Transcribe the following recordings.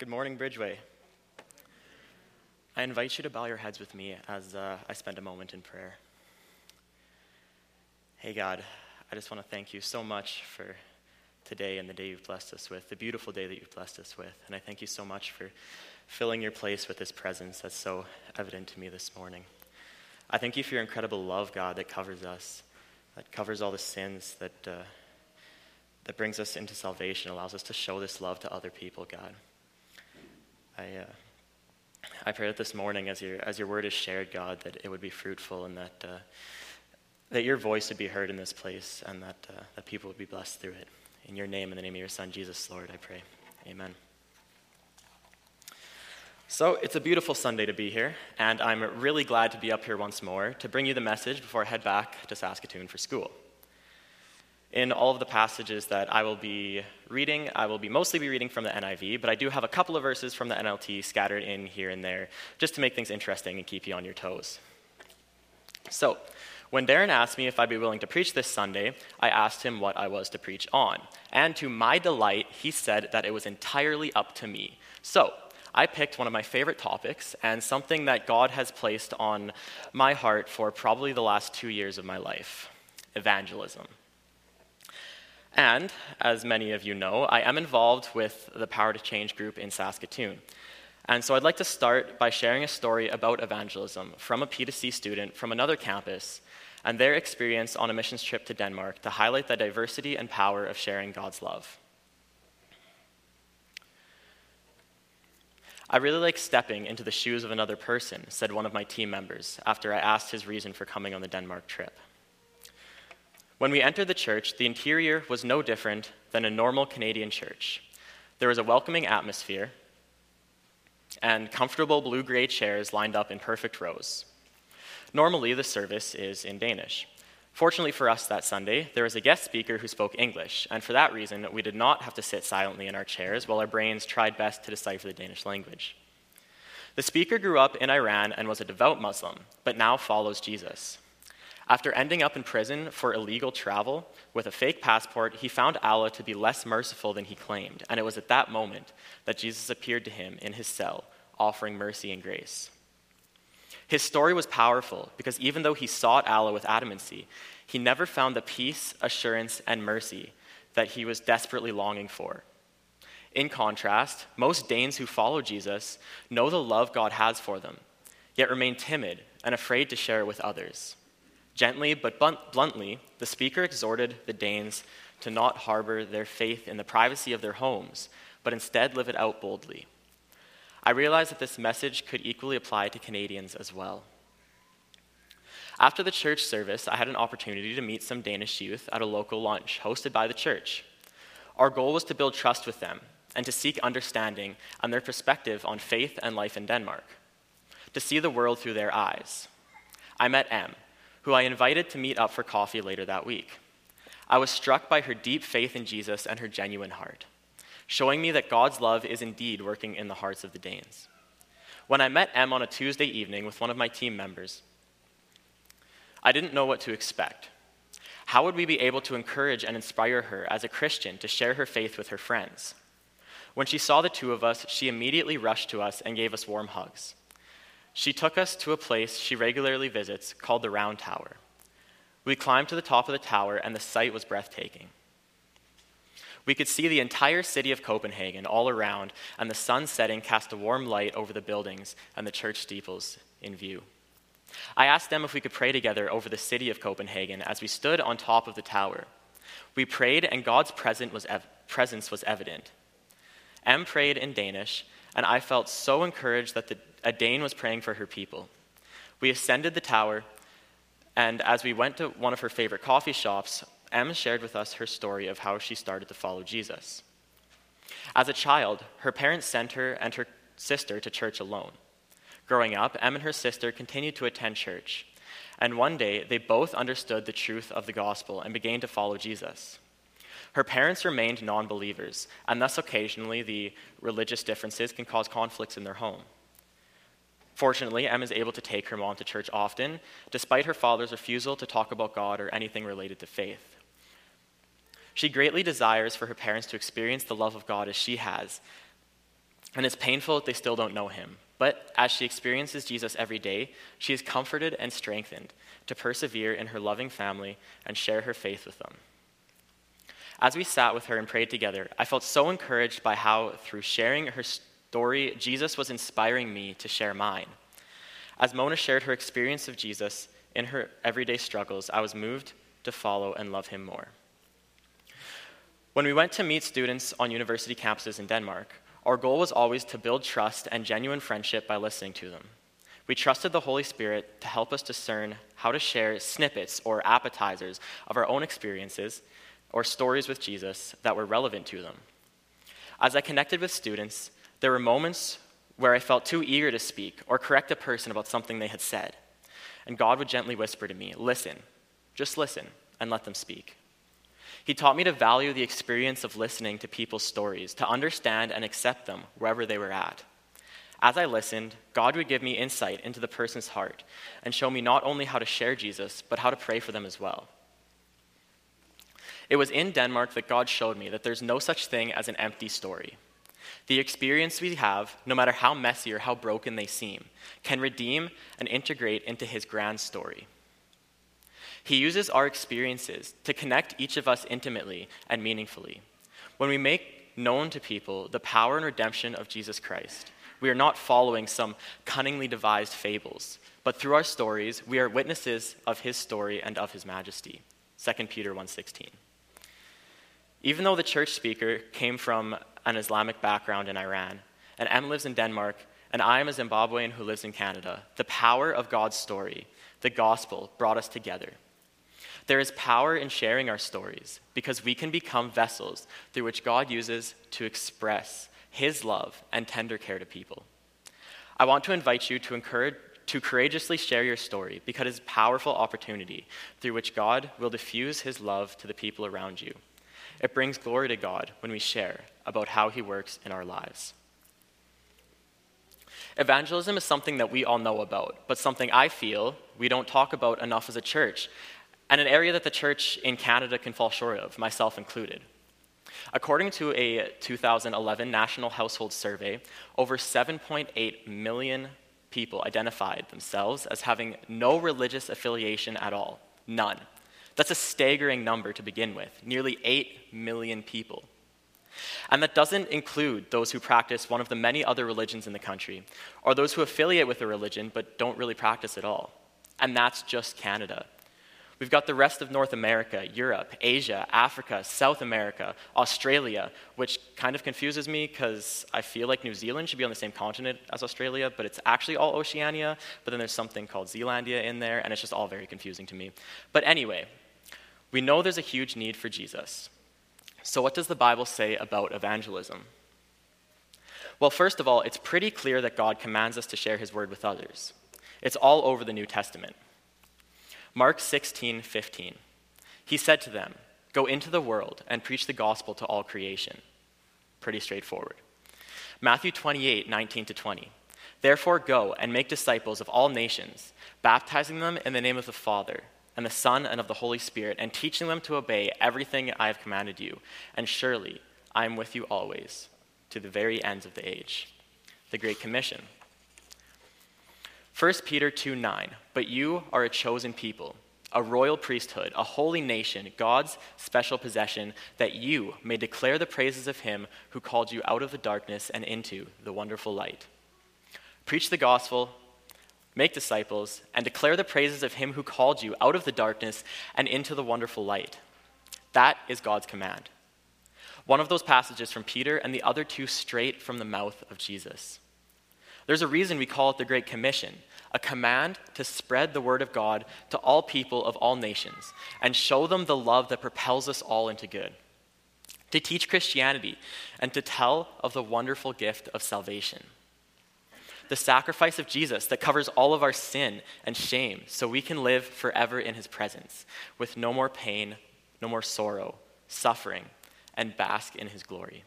Good morning, Bridgeway. I invite you to bow your heads with me as uh, I spend a moment in prayer. Hey, God, I just want to thank you so much for today and the day you've blessed us with, the beautiful day that you've blessed us with. And I thank you so much for filling your place with this presence that's so evident to me this morning. I thank you for your incredible love, God, that covers us, that covers all the sins, that, uh, that brings us into salvation, allows us to show this love to other people, God. I, uh, I pray that this morning, as your, as your word is shared, God, that it would be fruitful and that, uh, that your voice would be heard in this place and that, uh, that people would be blessed through it. In your name, in the name of your Son, Jesus, Lord, I pray. Amen. So it's a beautiful Sunday to be here, and I'm really glad to be up here once more to bring you the message before I head back to Saskatoon for school. In all of the passages that I will be reading, I will be mostly be reading from the NIV, but I do have a couple of verses from the NLT scattered in here and there, just to make things interesting and keep you on your toes. So, when Darren asked me if I'd be willing to preach this Sunday, I asked him what I was to preach on. And to my delight, he said that it was entirely up to me. So, I picked one of my favorite topics and something that God has placed on my heart for probably the last two years of my life evangelism. And, as many of you know, I am involved with the Power to Change group in Saskatoon. And so I'd like to start by sharing a story about evangelism from a P2C student from another campus and their experience on a missions trip to Denmark to highlight the diversity and power of sharing God's love. I really like stepping into the shoes of another person, said one of my team members after I asked his reason for coming on the Denmark trip. When we entered the church, the interior was no different than a normal Canadian church. There was a welcoming atmosphere and comfortable blue gray chairs lined up in perfect rows. Normally, the service is in Danish. Fortunately for us that Sunday, there was a guest speaker who spoke English, and for that reason, we did not have to sit silently in our chairs while our brains tried best to decipher the Danish language. The speaker grew up in Iran and was a devout Muslim, but now follows Jesus. After ending up in prison for illegal travel with a fake passport, he found Allah to be less merciful than he claimed, and it was at that moment that Jesus appeared to him in his cell, offering mercy and grace. His story was powerful because even though he sought Allah with adamancy, he never found the peace, assurance, and mercy that he was desperately longing for. In contrast, most Danes who follow Jesus know the love God has for them, yet remain timid and afraid to share it with others. Gently but bluntly, the speaker exhorted the Danes to not harbor their faith in the privacy of their homes, but instead live it out boldly. I realized that this message could equally apply to Canadians as well. After the church service, I had an opportunity to meet some Danish youth at a local lunch hosted by the church. Our goal was to build trust with them and to seek understanding on their perspective on faith and life in Denmark, to see the world through their eyes. I met M, who I invited to meet up for coffee later that week. I was struck by her deep faith in Jesus and her genuine heart showing me that God's love is indeed working in the hearts of the Danes. When I met Em on a Tuesday evening with one of my team members, I didn't know what to expect. How would we be able to encourage and inspire her as a Christian to share her faith with her friends? When she saw the two of us, she immediately rushed to us and gave us warm hugs. She took us to a place she regularly visits called the Round Tower. We climbed to the top of the tower, and the sight was breathtaking. We could see the entire city of Copenhagen all around, and the sun setting cast a warm light over the buildings and the church steeples in view. I asked them if we could pray together over the city of Copenhagen as we stood on top of the tower. We prayed, and God's presence was, ev- presence was evident. M prayed in Danish, and I felt so encouraged that the, a Dane was praying for her people. We ascended the tower, and as we went to one of her favorite coffee shops, Em shared with us her story of how she started to follow Jesus. As a child, her parents sent her and her sister to church alone. Growing up, Em and her sister continued to attend church, and one day they both understood the truth of the gospel and began to follow Jesus. Her parents remained non believers, and thus occasionally the religious differences can cause conflicts in their home. Fortunately, Em is able to take her mom to church often, despite her father's refusal to talk about God or anything related to faith. She greatly desires for her parents to experience the love of God as she has, and it's painful that they still don't know him. But as she experiences Jesus every day, she is comforted and strengthened to persevere in her loving family and share her faith with them. As we sat with her and prayed together, I felt so encouraged by how, through sharing her story, Jesus was inspiring me to share mine. As Mona shared her experience of Jesus in her everyday struggles, I was moved to follow and love him more. When we went to meet students on university campuses in Denmark, our goal was always to build trust and genuine friendship by listening to them. We trusted the Holy Spirit to help us discern how to share snippets or appetizers of our own experiences or stories with Jesus that were relevant to them. As I connected with students, there were moments where I felt too eager to speak or correct a person about something they had said. And God would gently whisper to me, Listen, just listen, and let them speak. He taught me to value the experience of listening to people's stories, to understand and accept them wherever they were at. As I listened, God would give me insight into the person's heart and show me not only how to share Jesus, but how to pray for them as well. It was in Denmark that God showed me that there's no such thing as an empty story. The experience we have, no matter how messy or how broken they seem, can redeem and integrate into his grand story. He uses our experiences to connect each of us intimately and meaningfully. When we make known to people the power and redemption of Jesus Christ, we are not following some cunningly devised fables, but through our stories, we are witnesses of his story and of his majesty. 2 Peter 1:16. Even though the church speaker came from an Islamic background in Iran, and M lives in Denmark, and I am a Zimbabwean who lives in Canada, the power of God's story, the gospel, brought us together. There is power in sharing our stories because we can become vessels through which God uses to express his love and tender care to people. I want to invite you to encourage to courageously share your story because it's a powerful opportunity through which God will diffuse his love to the people around you. It brings glory to God when we share about how he works in our lives. Evangelism is something that we all know about, but something I feel we don't talk about enough as a church and an area that the church in Canada can fall short of, myself included. According to a 2011 National Household Survey, over 7.8 million people identified themselves as having no religious affiliation at all. None. That's a staggering number to begin with nearly 8 million people. And that doesn't include those who practice one of the many other religions in the country, or those who affiliate with a religion but don't really practice at all. And that's just Canada. We've got the rest of North America, Europe, Asia, Africa, South America, Australia, which kind of confuses me because I feel like New Zealand should be on the same continent as Australia, but it's actually all Oceania. But then there's something called Zealandia in there, and it's just all very confusing to me. But anyway, we know there's a huge need for Jesus. So, what does the Bible say about evangelism? Well, first of all, it's pretty clear that God commands us to share his word with others. It's all over the New Testament. Mark 16, 15. He said to them, Go into the world and preach the gospel to all creation. Pretty straightforward. Matthew 28, 19 to 20. Therefore, go and make disciples of all nations, baptizing them in the name of the Father, and the Son, and of the Holy Spirit, and teaching them to obey everything I have commanded you. And surely I am with you always, to the very ends of the age. The Great Commission. 1 Peter 2 9. But you are a chosen people, a royal priesthood, a holy nation, God's special possession, that you may declare the praises of him who called you out of the darkness and into the wonderful light. Preach the gospel, make disciples, and declare the praises of him who called you out of the darkness and into the wonderful light. That is God's command. One of those passages from Peter, and the other two straight from the mouth of Jesus. There's a reason we call it the Great Commission a command to spread the word of God to all people of all nations and show them the love that propels us all into good. To teach Christianity and to tell of the wonderful gift of salvation. The sacrifice of Jesus that covers all of our sin and shame so we can live forever in his presence with no more pain, no more sorrow, suffering, and bask in his glory.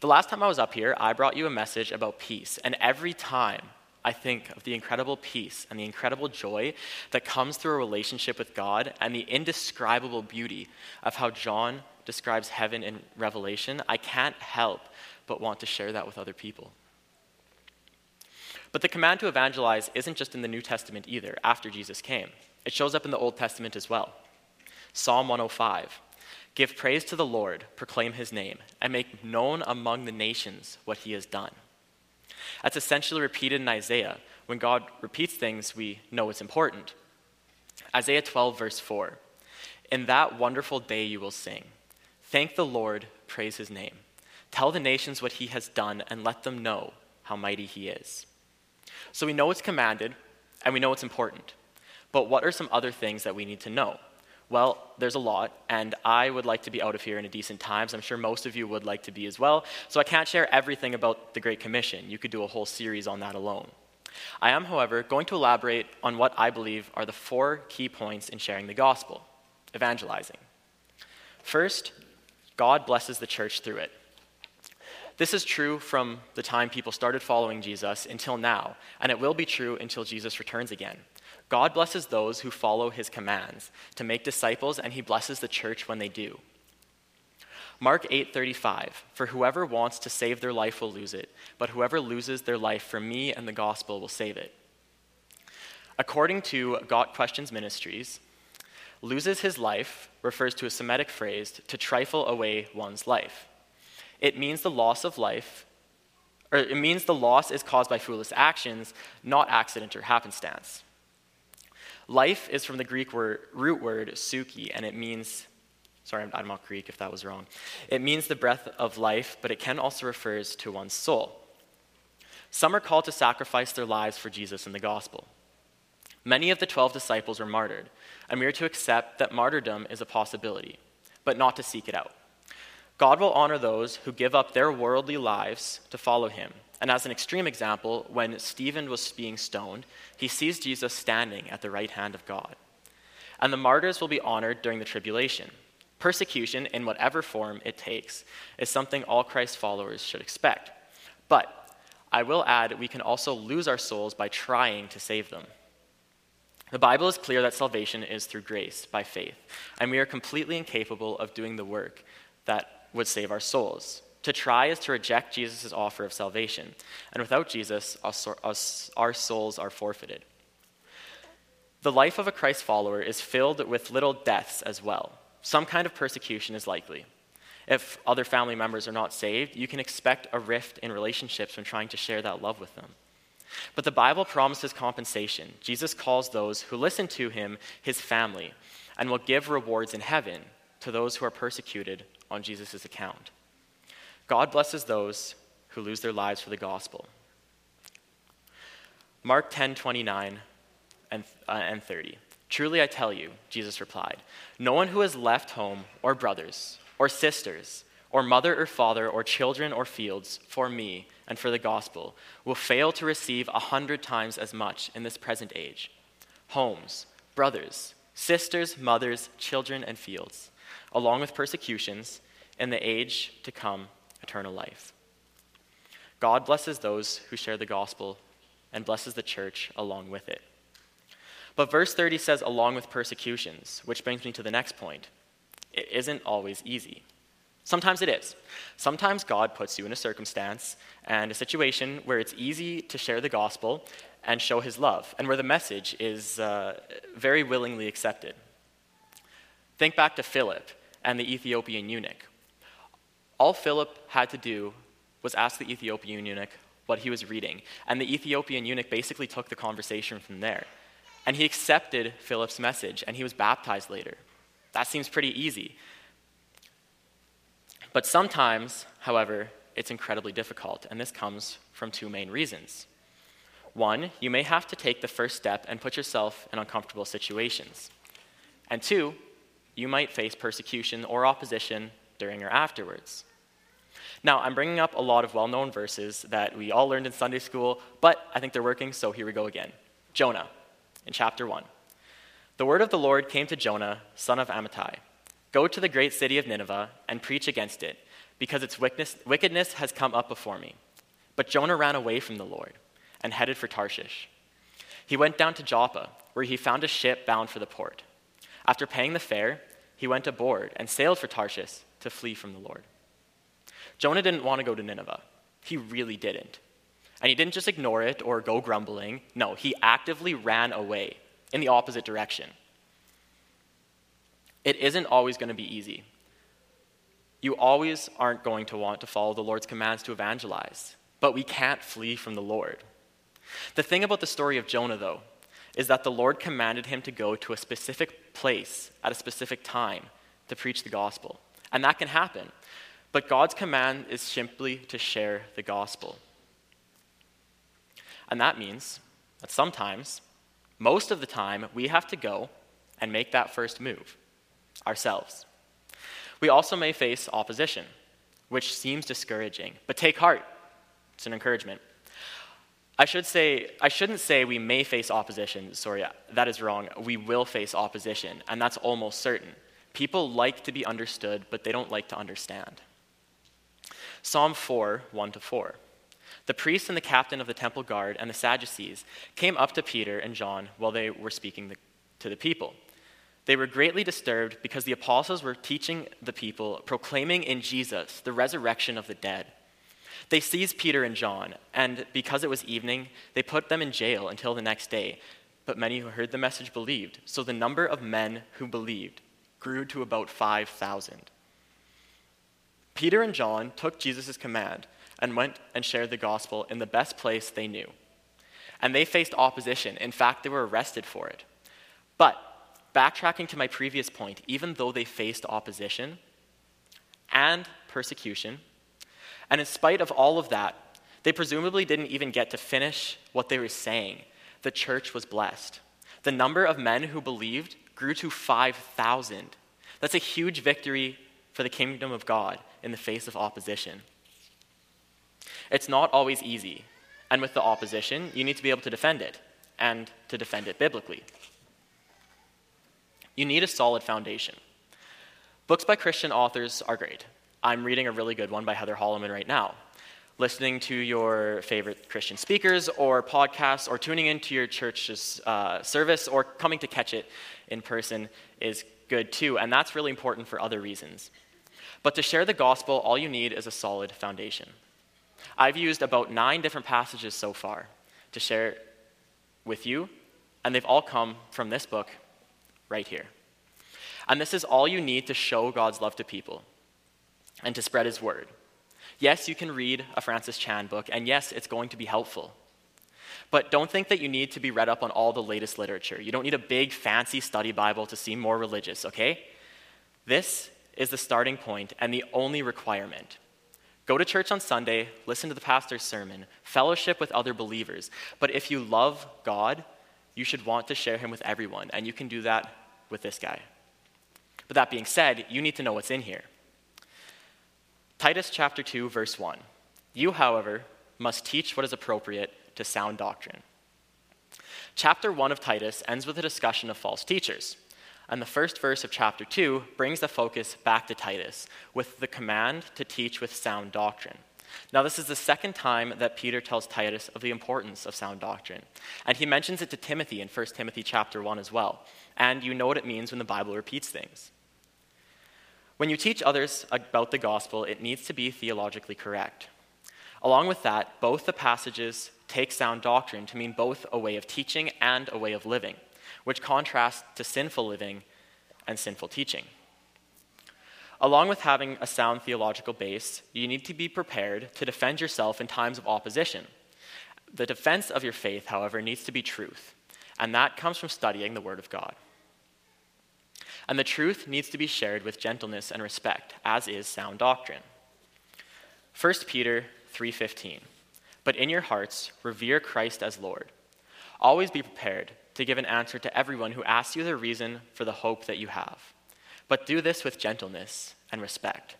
The last time I was up here, I brought you a message about peace. And every time I think of the incredible peace and the incredible joy that comes through a relationship with God and the indescribable beauty of how John describes heaven in Revelation, I can't help but want to share that with other people. But the command to evangelize isn't just in the New Testament either, after Jesus came. It shows up in the Old Testament as well. Psalm 105 Give praise to the Lord, proclaim his name, and make known among the nations what he has done. That's essentially repeated in Isaiah. When God repeats things, we know it's important. Isaiah 12, verse 4 In that wonderful day you will sing. Thank the Lord, praise his name. Tell the nations what he has done, and let them know how mighty he is. So we know it's commanded, and we know it's important. But what are some other things that we need to know? Well, there's a lot, and I would like to be out of here in a decent time, so I'm sure most of you would like to be as well. So I can't share everything about the Great Commission. You could do a whole series on that alone. I am, however, going to elaborate on what I believe are the four key points in sharing the gospel evangelizing. First, God blesses the church through it. This is true from the time people started following Jesus until now, and it will be true until Jesus returns again. God blesses those who follow his commands to make disciples, and he blesses the church when they do. Mark 8:35 For whoever wants to save their life will lose it, but whoever loses their life for me and the gospel will save it. According to Got Questions Ministries, loses his life refers to a Semitic phrase to trifle away one's life. It means the loss of life, or it means the loss is caused by foolish actions, not accident or happenstance. Life is from the Greek word, root word suki, and it means, sorry, I'm, not Greek if that was wrong. It means the breath of life, but it can also refers to one's soul. Some are called to sacrifice their lives for Jesus in the gospel. Many of the 12 disciples were martyred, and we are to accept that martyrdom is a possibility, but not to seek it out. God will honor those who give up their worldly lives to follow him and as an extreme example, when Stephen was being stoned, he sees Jesus standing at the right hand of God. And the martyrs will be honored during the tribulation. Persecution, in whatever form it takes, is something all Christ's followers should expect. But I will add, we can also lose our souls by trying to save them. The Bible is clear that salvation is through grace, by faith, and we are completely incapable of doing the work that would save our souls. To try is to reject Jesus' offer of salvation. And without Jesus, our souls are forfeited. The life of a Christ follower is filled with little deaths as well. Some kind of persecution is likely. If other family members are not saved, you can expect a rift in relationships when trying to share that love with them. But the Bible promises compensation. Jesus calls those who listen to him his family and will give rewards in heaven to those who are persecuted on Jesus' account. God blesses those who lose their lives for the gospel. Mark 10 29 and, uh, and 30. Truly I tell you, Jesus replied, no one who has left home or brothers or sisters or mother or father or children or fields for me and for the gospel will fail to receive a hundred times as much in this present age homes, brothers, sisters, mothers, children, and fields, along with persecutions in the age to come eternal life. God blesses those who share the gospel and blesses the church along with it. But verse 30 says, along with persecutions, which brings me to the next point. It isn't always easy. Sometimes it is. Sometimes God puts you in a circumstance and a situation where it's easy to share the gospel and show his love, and where the message is uh, very willingly accepted. Think back to Philip and the Ethiopian eunuch. All Philip had to do was ask the Ethiopian eunuch what he was reading, and the Ethiopian eunuch basically took the conversation from there. And he accepted Philip's message, and he was baptized later. That seems pretty easy. But sometimes, however, it's incredibly difficult, and this comes from two main reasons. One, you may have to take the first step and put yourself in uncomfortable situations. And two, you might face persecution or opposition during or afterwards. Now, I'm bringing up a lot of well known verses that we all learned in Sunday school, but I think they're working, so here we go again. Jonah, in chapter 1. The word of the Lord came to Jonah, son of Amittai Go to the great city of Nineveh and preach against it, because its wickedness has come up before me. But Jonah ran away from the Lord and headed for Tarshish. He went down to Joppa, where he found a ship bound for the port. After paying the fare, he went aboard and sailed for Tarshish to flee from the Lord. Jonah didn't want to go to Nineveh. He really didn't. And he didn't just ignore it or go grumbling. No, he actively ran away in the opposite direction. It isn't always going to be easy. You always aren't going to want to follow the Lord's commands to evangelize, but we can't flee from the Lord. The thing about the story of Jonah, though, is that the Lord commanded him to go to a specific place at a specific time to preach the gospel. And that can happen. But God's command is simply to share the gospel. And that means that sometimes, most of the time, we have to go and make that first move ourselves. We also may face opposition, which seems discouraging, but take heart. It's an encouragement. I should say I shouldn't say we may face opposition. Sorry, that is wrong. We will face opposition, and that's almost certain. People like to be understood, but they don't like to understand. Psalm 4, 1 to 4. The priest and the captain of the temple guard and the Sadducees came up to Peter and John while they were speaking the, to the people. They were greatly disturbed because the apostles were teaching the people, proclaiming in Jesus the resurrection of the dead. They seized Peter and John, and because it was evening, they put them in jail until the next day. But many who heard the message believed, so the number of men who believed grew to about 5,000. Peter and John took Jesus' command and went and shared the gospel in the best place they knew. And they faced opposition. In fact, they were arrested for it. But, backtracking to my previous point, even though they faced opposition and persecution, and in spite of all of that, they presumably didn't even get to finish what they were saying. The church was blessed. The number of men who believed grew to 5,000. That's a huge victory for the kingdom of God in the face of opposition. It's not always easy, and with the opposition, you need to be able to defend it, and to defend it biblically. You need a solid foundation. Books by Christian authors are great. I'm reading a really good one by Heather Holleman right now. Listening to your favorite Christian speakers or podcasts or tuning into your church's uh, service or coming to catch it in person is good too, and that's really important for other reasons. But to share the gospel, all you need is a solid foundation. I've used about nine different passages so far to share with you, and they've all come from this book right here. And this is all you need to show God's love to people and to spread his word. Yes, you can read a Francis Chan book, and yes, it's going to be helpful. But don't think that you need to be read up on all the latest literature. You don't need a big, fancy study Bible to seem more religious, okay? This is the starting point and the only requirement. Go to church on Sunday, listen to the pastor's sermon, fellowship with other believers. But if you love God, you should want to share him with everyone, and you can do that with this guy. But that being said, you need to know what's in here. Titus chapter 2, verse 1. You, however, must teach what is appropriate to sound doctrine. Chapter 1 of Titus ends with a discussion of false teachers. And the first verse of chapter 2 brings the focus back to Titus with the command to teach with sound doctrine. Now, this is the second time that Peter tells Titus of the importance of sound doctrine. And he mentions it to Timothy in 1 Timothy chapter 1 as well. And you know what it means when the Bible repeats things. When you teach others about the gospel, it needs to be theologically correct. Along with that, both the passages take sound doctrine to mean both a way of teaching and a way of living, which contrasts to sinful living and sinful teaching. Along with having a sound theological base, you need to be prepared to defend yourself in times of opposition. The defense of your faith, however, needs to be truth, and that comes from studying the Word of God. And the truth needs to be shared with gentleness and respect, as is sound doctrine. 1 Peter 3:15. But in your hearts revere Christ as Lord. Always be prepared to give an answer to everyone who asks you the reason for the hope that you have. But do this with gentleness and respect,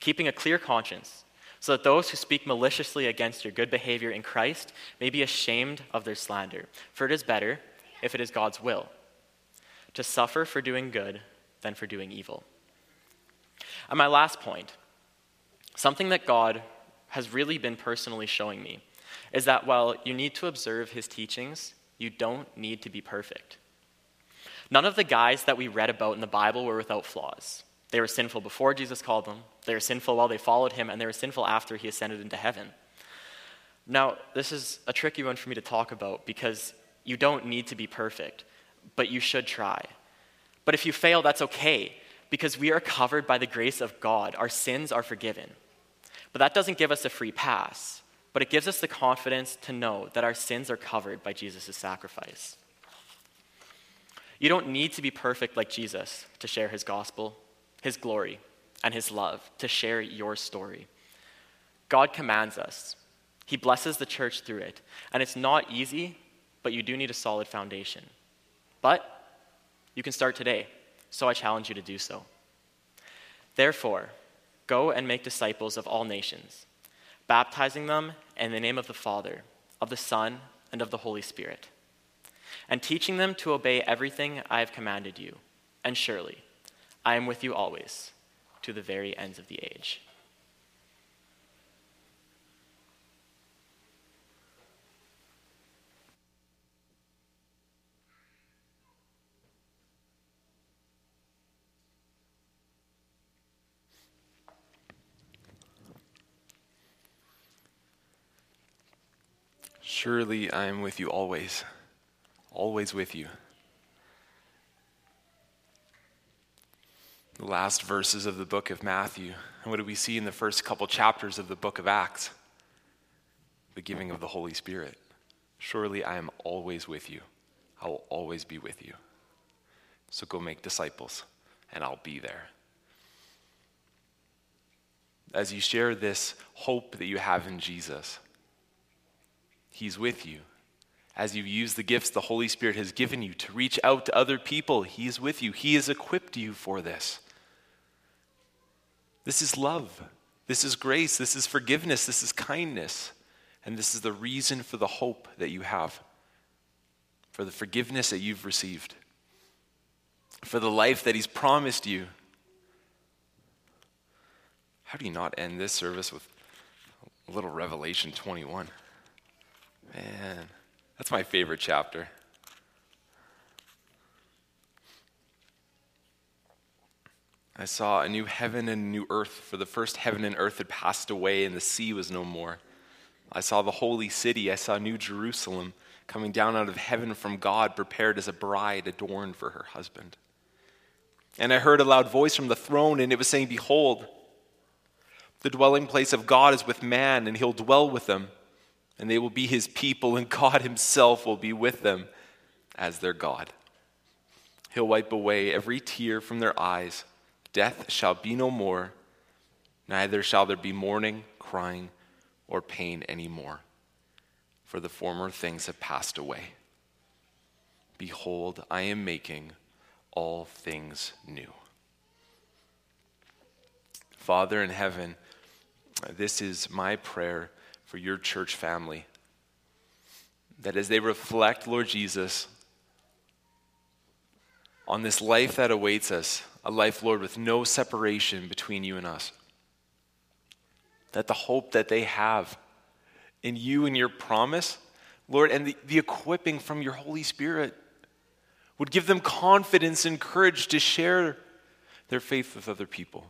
keeping a clear conscience, so that those who speak maliciously against your good behavior in Christ may be ashamed of their slander. For it is better, if it is God's will, to suffer for doing good than for doing evil. And my last point something that God has really been personally showing me is that while you need to observe his teachings, you don't need to be perfect. None of the guys that we read about in the Bible were without flaws. They were sinful before Jesus called them, they were sinful while they followed him, and they were sinful after he ascended into heaven. Now, this is a tricky one for me to talk about because you don't need to be perfect, but you should try. But if you fail, that's okay because we are covered by the grace of God. Our sins are forgiven. But that doesn't give us a free pass, but it gives us the confidence to know that our sins are covered by Jesus' sacrifice. You don't need to be perfect like Jesus to share his gospel, his glory, and his love, to share your story. God commands us, he blesses the church through it. And it's not easy, but you do need a solid foundation. But you can start today, so I challenge you to do so. Therefore, go and make disciples of all nations, baptizing them in the name of the Father, of the Son, and of the Holy Spirit, and teaching them to obey everything I have commanded you. And surely, I am with you always, to the very ends of the age. Surely I am with you always, always with you. The last verses of the book of Matthew. And what do we see in the first couple chapters of the book of Acts? The giving of the Holy Spirit. Surely I am always with you. I will always be with you. So go make disciples, and I'll be there. As you share this hope that you have in Jesus, He's with you. As you use the gifts the Holy Spirit has given you to reach out to other people, He is with you. He has equipped you for this. This is love. This is grace. This is forgiveness. This is kindness. And this is the reason for the hope that you have, for the forgiveness that you've received, for the life that He's promised you. How do you not end this service with a little Revelation 21? Man, that's my favorite chapter. I saw a new heaven and a new earth, for the first heaven and earth had passed away, and the sea was no more. I saw the holy city, I saw New Jerusalem coming down out of heaven from God, prepared as a bride adorned for her husband. And I heard a loud voice from the throne, and it was saying, Behold, the dwelling place of God is with man, and he'll dwell with them and they will be his people, and God himself will be with them as their God. He'll wipe away every tear from their eyes. Death shall be no more, neither shall there be mourning, crying, or pain anymore, for the former things have passed away. Behold, I am making all things new. Father in heaven, this is my prayer for your church family. That as they reflect, Lord Jesus, on this life that awaits us, a life, Lord, with no separation between you and us, that the hope that they have in you and your promise, Lord, and the, the equipping from your Holy Spirit would give them confidence and courage to share their faith with other people.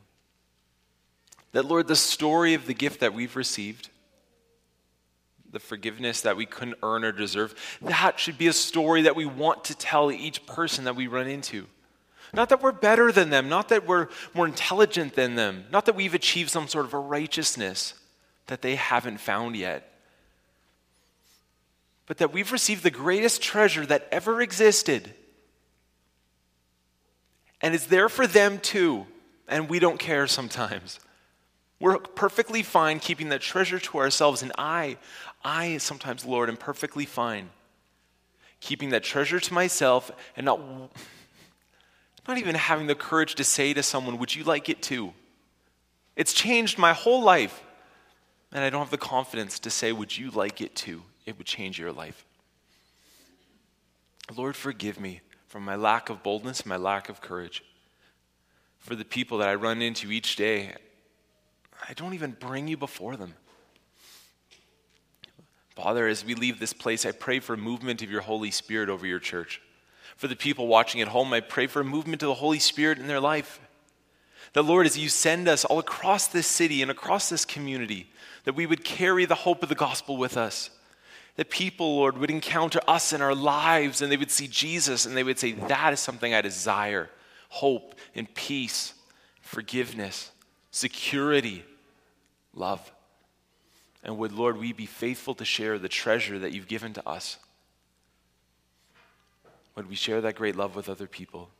That, Lord, the story of the gift that we've received the forgiveness that we couldn't earn or deserve. That should be a story that we want to tell each person that we run into. Not that we're better than them, not that we're more intelligent than them, not that we've achieved some sort of a righteousness that they haven't found yet, but that we've received the greatest treasure that ever existed. And it's there for them too, and we don't care sometimes. We're perfectly fine keeping that treasure to ourselves, and I, I sometimes, Lord, am perfectly fine keeping that treasure to myself and not, not even having the courage to say to someone, Would you like it too? It's changed my whole life, and I don't have the confidence to say, Would you like it too? It would change your life. Lord, forgive me for my lack of boldness, my lack of courage. For the people that I run into each day I don't even bring you before them. Father, as we leave this place, I pray for a movement of your Holy Spirit over your church. For the people watching at home, I pray for a movement of the Holy Spirit in their life. That, Lord, as you send us all across this city and across this community, that we would carry the hope of the gospel with us. That people, Lord, would encounter us in our lives and they would see Jesus and they would say, That is something I desire hope and peace, forgiveness, security, love. And would, Lord, we be faithful to share the treasure that you've given to us? Would we share that great love with other people?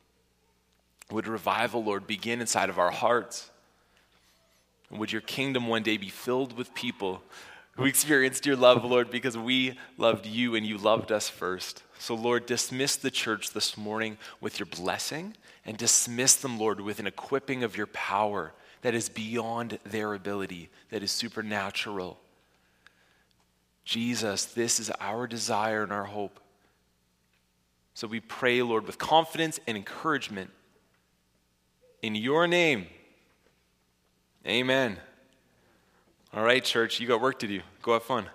Would revival, Lord, begin inside of our hearts? And would your kingdom one day be filled with people who experienced your love, Lord, because we loved you and you loved us first? So, Lord, dismiss the church this morning with your blessing and dismiss them, Lord, with an equipping of your power that is beyond their ability, that is supernatural. Jesus, this is our desire and our hope. So we pray, Lord, with confidence and encouragement in your name. Amen. All right, church, you got work to do. Go have fun.